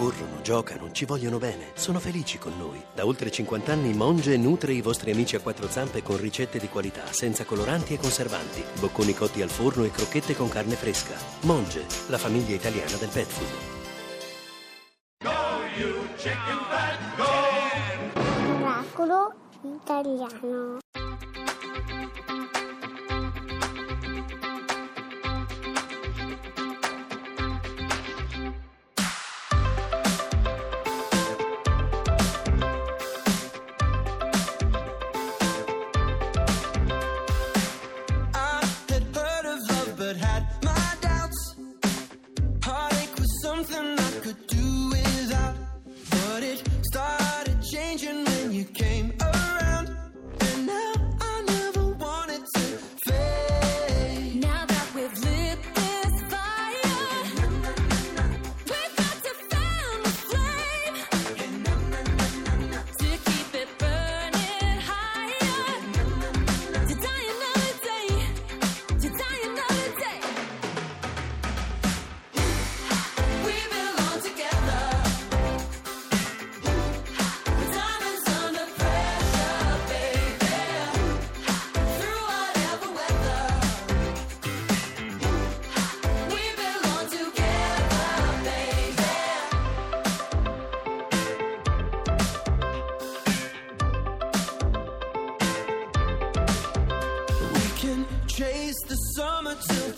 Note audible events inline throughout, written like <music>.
corrono, giocano, ci vogliono bene, sono felici con noi. Da oltre 50 anni Monge nutre i vostri amici a quattro zampe con ricette di qualità, senza coloranti e conservanti, bocconi cotti al forno e crocchette con carne fresca. Monge, la famiglia italiana del pet food. Miracolo italiano. You came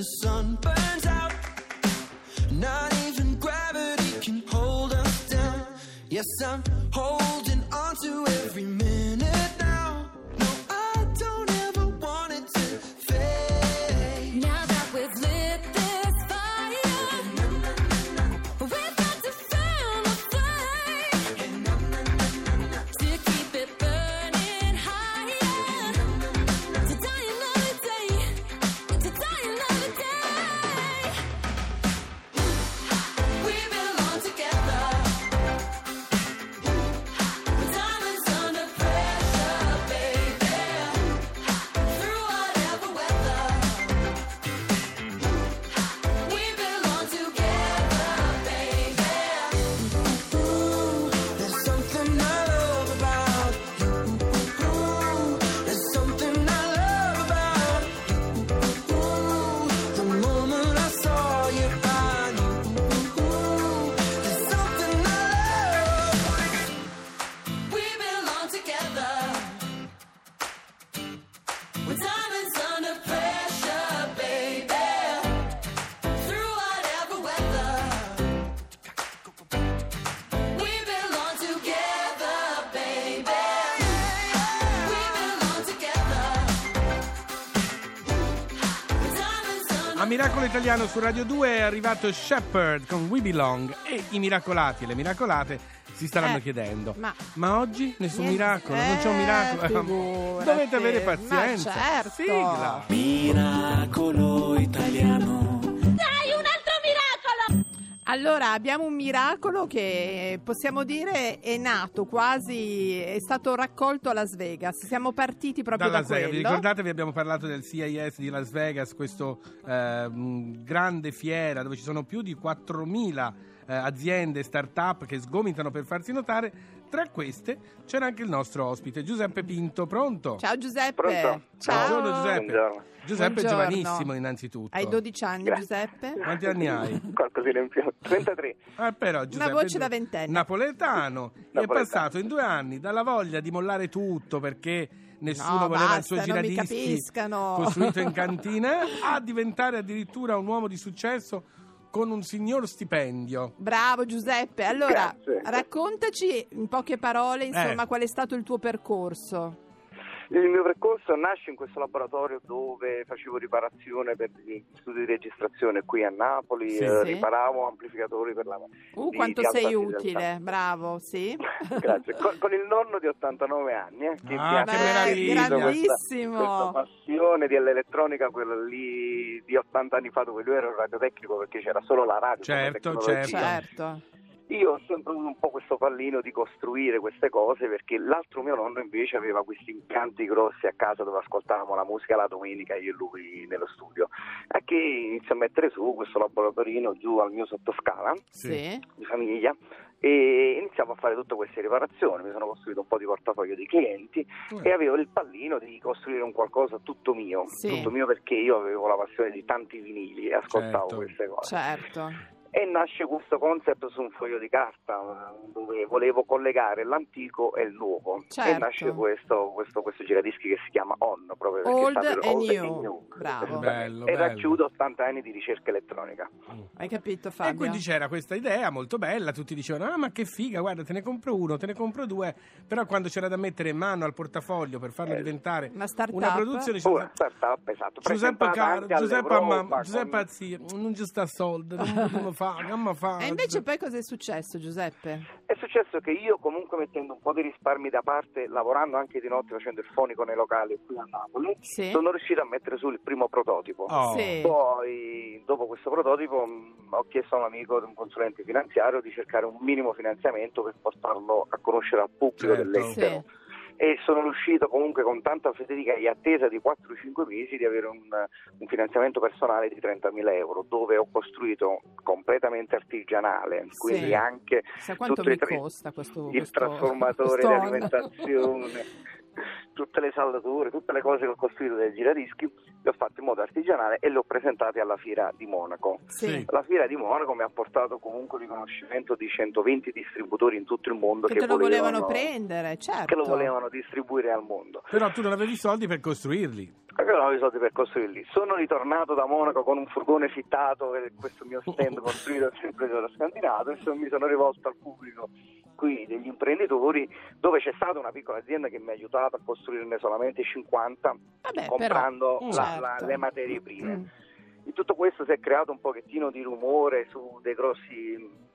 the sun burns out. Not even gravity can hold us down. Yes, I'm A Miracolo Italiano su Radio 2 è arrivato Shepard con We Belong e i miracolati e le miracolate si staranno Eh, chiedendo ma- oggi nessun Niente. miracolo, non c'è un Eh, miracolo figurati. <laughs> dovete avere Ma pazienza certo. sigla Miracolo italiano. Allora, abbiamo un miracolo che possiamo dire è nato quasi, è stato raccolto a Las Vegas. Siamo partiti proprio da da, Las Vegas. Vi quello. ricordate, vi abbiamo parlato del CIS di Las Vegas, questo eh, grande fiera dove ci sono più di 4.000 eh, aziende, start-up che sgomitano per farsi notare. Tra queste c'era anche il nostro ospite, Giuseppe Pinto. Pronto? Ciao Giuseppe. Pronto? Ciao. Buongiorno Giuseppe. Buongiorno. Giuseppe Buongiorno. è giovanissimo innanzitutto. Hai 12 anni, Grazie. Giuseppe? Quanti anni hai? <laughs> Qualcosina in più. 33. Ah, però, Giuseppe, voce da ventenne. Napoletano. <laughs> è Napoletano. passato in due anni dalla voglia di mollare tutto perché nessuno No, voleva il basta, suo non mi giradischi capiscano. costruito in <laughs> cantina a diventare addirittura un uomo di successo con un signor stipendio. Bravo Giuseppe. Allora, Grazie. raccontaci in poche parole, insomma, Eh. qual è stato il tuo percorso? Il mio percorso nasce in questo laboratorio dove facevo riparazione per gli studi di registrazione qui a Napoli, Sì. eh, Sì. riparavo amplificatori per la... Uh, di- quanto di sei utile, bravo, sì. <laughs> Grazie, con, con il nonno di 89 anni, eh, che Ah, mi che ha grandissimo. Questa, questa passione dell'elettronica, quella lì di 80 anni fa, dove lui era un radiotecnico perché c'era solo la radio. Certo, certo. Certo. Io ho sempre avuto un po' questo pallino di costruire queste cose perché l'altro mio nonno invece aveva questi impianti grossi a casa dove ascoltavamo la musica la domenica io e lui nello studio. E che inizio a mettere su questo laboratorino giù al mio sottoscala Sì. di famiglia e iniziamo a fare tutte queste riparazioni, mi sono costruito un po' di portafoglio di clienti Mm. e avevo il pallino di costruire un qualcosa tutto mio, Sì. tutto mio perché io avevo la passione di tanti vinili e ascoltavo Certo. queste cose. Certo. E nasce questo concept su un foglio di carta eh, dove volevo collegare l'antico e il nuovo. Certo. E nasce questo, questo, questo giradischi che si chiama On, proprio perché Old sta per e Old new. Bravo. Esattamente. Bello, E bello. racchiude 80 anni di ricerca elettronica. Hai capito E Fabio? quindi c'era questa idea molto bella, tutti dicevano: Ah, ma che figa, guarda, te ne compro uno, te ne compro due. Però quando c'era da mettere in mano al portafoglio per farlo Eh, diventare Una startup? una produzione, diceva, Una startup, esatto. Giuseppe anche Giuseppe, Giuseppe con- Azzi, non ci sta soldi, <laughs> fa, come fa? E invece poi cosa è successo Giuseppe? È successo che io comunque mettendo un po' di risparmi da parte, lavorando anche di notte facendo il fonico nei locali qui a Napoli, Sì. sono riuscito a mettere su il primo prototipo. Oh. Sì. Poi, dopo questo prototipo, mh, ho chiesto a un amico, un consulente finanziario, di cercare un minimo finanziamento per portarlo a conoscere al pubblico Certo. dell'estero. E sono riuscito comunque con tanta fatica e attesa di 4-5 mesi di avere un, un finanziamento personale di 30.000 euro, dove ho costruito completamente artigianale, quindi Sì. anche Sa quanto tutto mi i tra- costa questo il questo- trasformatore questo di on? alimentazione, <laughs> tutte le saldature, tutte le cose che ho costruito del giradischi, le ho fatte in modo artigianale e le ho presentate alla fiera di Monaco. Sì. La fiera di Monaco mi ha portato comunque il riconoscimento di 120 distributori in tutto il mondo Che te lo volevano, volevano prendere, certo. che lo volevano distribuire al mondo. Però tu non avevi i soldi per costruirli. Perché non avevo i soldi per costruirli. Sono ritornato da Monaco con un furgone fittato e questo mio stand <laughs> costruito sempre da scandinato e so- mi sono rivolto al pubblico qui degli imprenditori dove c'è stata una piccola azienda che mi ha aiutato a costruirne solamente 50 Vabbè, comprando però, la- la- certo. le materie prime. Mm. In tutto questo si è creato un pochettino di rumore su dei grossi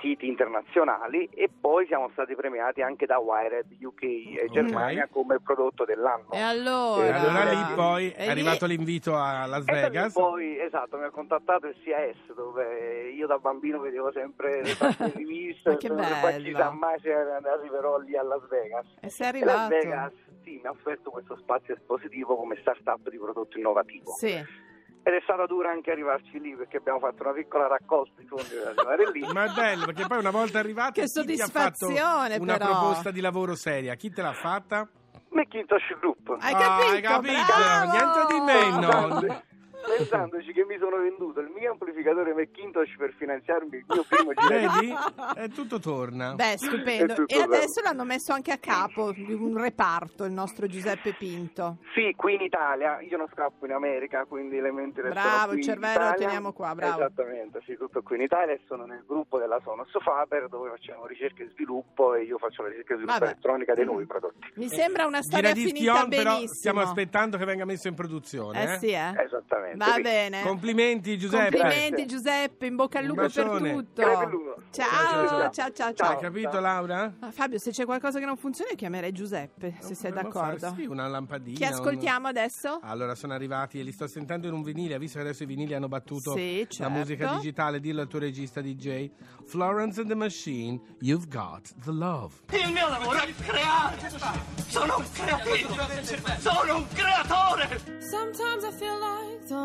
siti internazionali e poi siamo stati premiati anche da Wired UK e Germania come prodotto dell'anno. E allora? E allora lì poi E è lì- arrivato l'invito a Las E Vegas. poi, esatto, mi ha contattato il CAS dove io da bambino vedevo sempre le <laughs> riviste, poi bello. chissà mai se arriverò lì a Las Vegas. E sei E Las arrivato? Vegas sì, mi ha offerto questo spazio espositivo come startup di prodotto innovativo. Sì. Ed è stata dura anche arrivarci lì perché abbiamo fatto una piccola raccolta di fondi per arrivare lì. Ma è bello perché poi una volta arrivato Che chi ti ha fatto soddisfazione, una però. proposta di lavoro seria? Chi te l'ha fatta? Macintosh Group. Hai Ah, capito? hai capito? Bravo! Niente di meno. Pensandoci che mi sono venduto il mio amplificatore Macintosh per finanziarmi il mio primo <laughs> giro. Vedi? E tutto torna. Beh, stupendo. <laughs> Tutto E bello. adesso l'hanno messo anche a capo di un reparto, il nostro Giuseppe Pinto. Sì, qui in Italia, io non scappo in America, quindi le menti restano Bravo, qui il cervello lo teniamo qua, bravo. Esattamente, sì, tutto qui in Italia e sono nel gruppo della Sonos Faber dove facciamo ricerca e sviluppo e io faccio la ricerca e sviluppo Vabbè. elettronica dei nuovi prodotti. Mi sembra una storia Giradischi finita on, però benissimo. stiamo aspettando che venga messo in produzione. Eh eh. sì, eh. Esattamente. Va bene. Complimenti Giuseppe. Complimenti Giuseppe, in bocca al lupo per tutto. Ciao, Ciao, ciao, ciao, Hai ciao. capito Laura? Ah, Fabio, se c'è qualcosa che non funziona chiamerei Giuseppe, se sei d'accordo. fare, Sì, una lampadina. Chi ascoltiamo un- adesso? Allora, sono arrivati e li sto sentendo in un vinile. Hai visto che adesso i vinili hanno battuto Sì, la certo. musica digitale? Dillo al tuo regista DJ. Florence and the Machine, You've Got the Love. Il mio lavoro è creare! Sono un creativo! Sono un creatore! Sometimes I feel like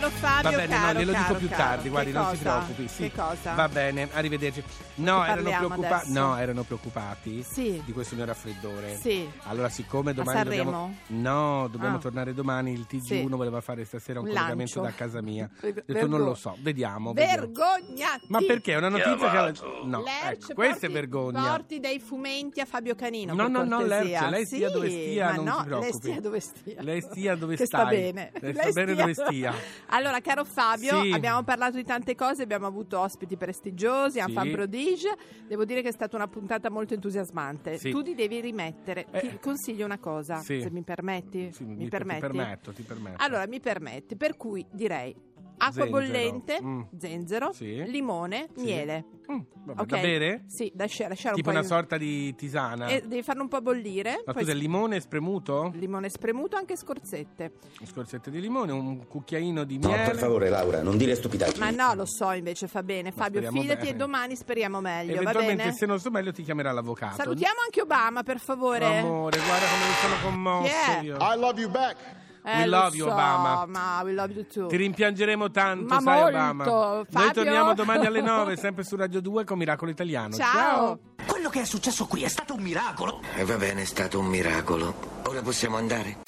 caro Fabio, Va bene, caro, no, glielo caro, dico più caro, tardi, che guardi, non si cosa? preoccupi. Sì. Che cosa? Va bene, arrivederci. No, Che erano adesso? No, erano preoccupati Sì. di questo mio raffreddore. Sì. Allora, siccome domani dobbiamo. No, dobbiamo Ah. tornare domani. Il TG1 Sì. voleva fare stasera un, Un collegamento da casa mia. <laughs> Ho Ver- detto non lo vergo- so, vediamo. Vergognati! Ma perché? È una notizia che. No, Lerch, ecco, questa è porti- vergogna. Porti dei fumetti a Fabio Canino. No, no, no. Lerch, lei stia Sì, dove stia, ma non no, si preoccupi. Lei stia dove stia. Lei stia dove che sta stai. bene. Lei sta bene dove stia. <laughs> Allora, caro Fabio, Sì. abbiamo parlato di tante cose, abbiamo avuto ospiti prestigiosi, Sì. fan prodige. Devo dire che è stata una puntata molto entusiasmante. Sì. Tu ti devi rimettere. Eh. Ti consiglio una cosa, Sì. se mi permetti. Sì, mi dico, permetti? Ti permetto, ti permetto. Allora, mi permetti, per cui direi acqua Zenzero. bollente, Mm. zenzero, Sì. limone, Sì. miele. Mm, vabbè, Ok? Da bere? Sì, da scia- lasciare Tipo un po' una di- sorta di tisana. E devi farlo un po' bollire. Ma poi scusa, il limone spremuto? limone spremuto, anche scorzette. Scorzette di limone, un cucchiaino di No, miele. per favore, Laura, non dire stupidaggini. Ma no, lo so invece, fa bene. Ma Fabio, speriamo fidati bene. e domani speriamo meglio, va Eventualmente, bene? se non sto meglio, ti chiamerà l'avvocato. Salutiamo anche Obama, per favore. Amore, guarda come mi sono commosso Chi è? io. I love you back. Eh, We lo love you, so, Obama. Ma we love you too. Ti rimpiangeremo tanto, Ma sai, molto. Obama. Noi Fabio? torniamo domani alle 9, sempre su Radio 2 con Miracolo Italiano. Ciao. Quello che è successo qui è stato un miracolo. E va bene, è stato un miracolo. Ora possiamo andare?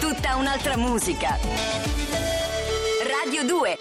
Tutta un'altra musica. Radio 2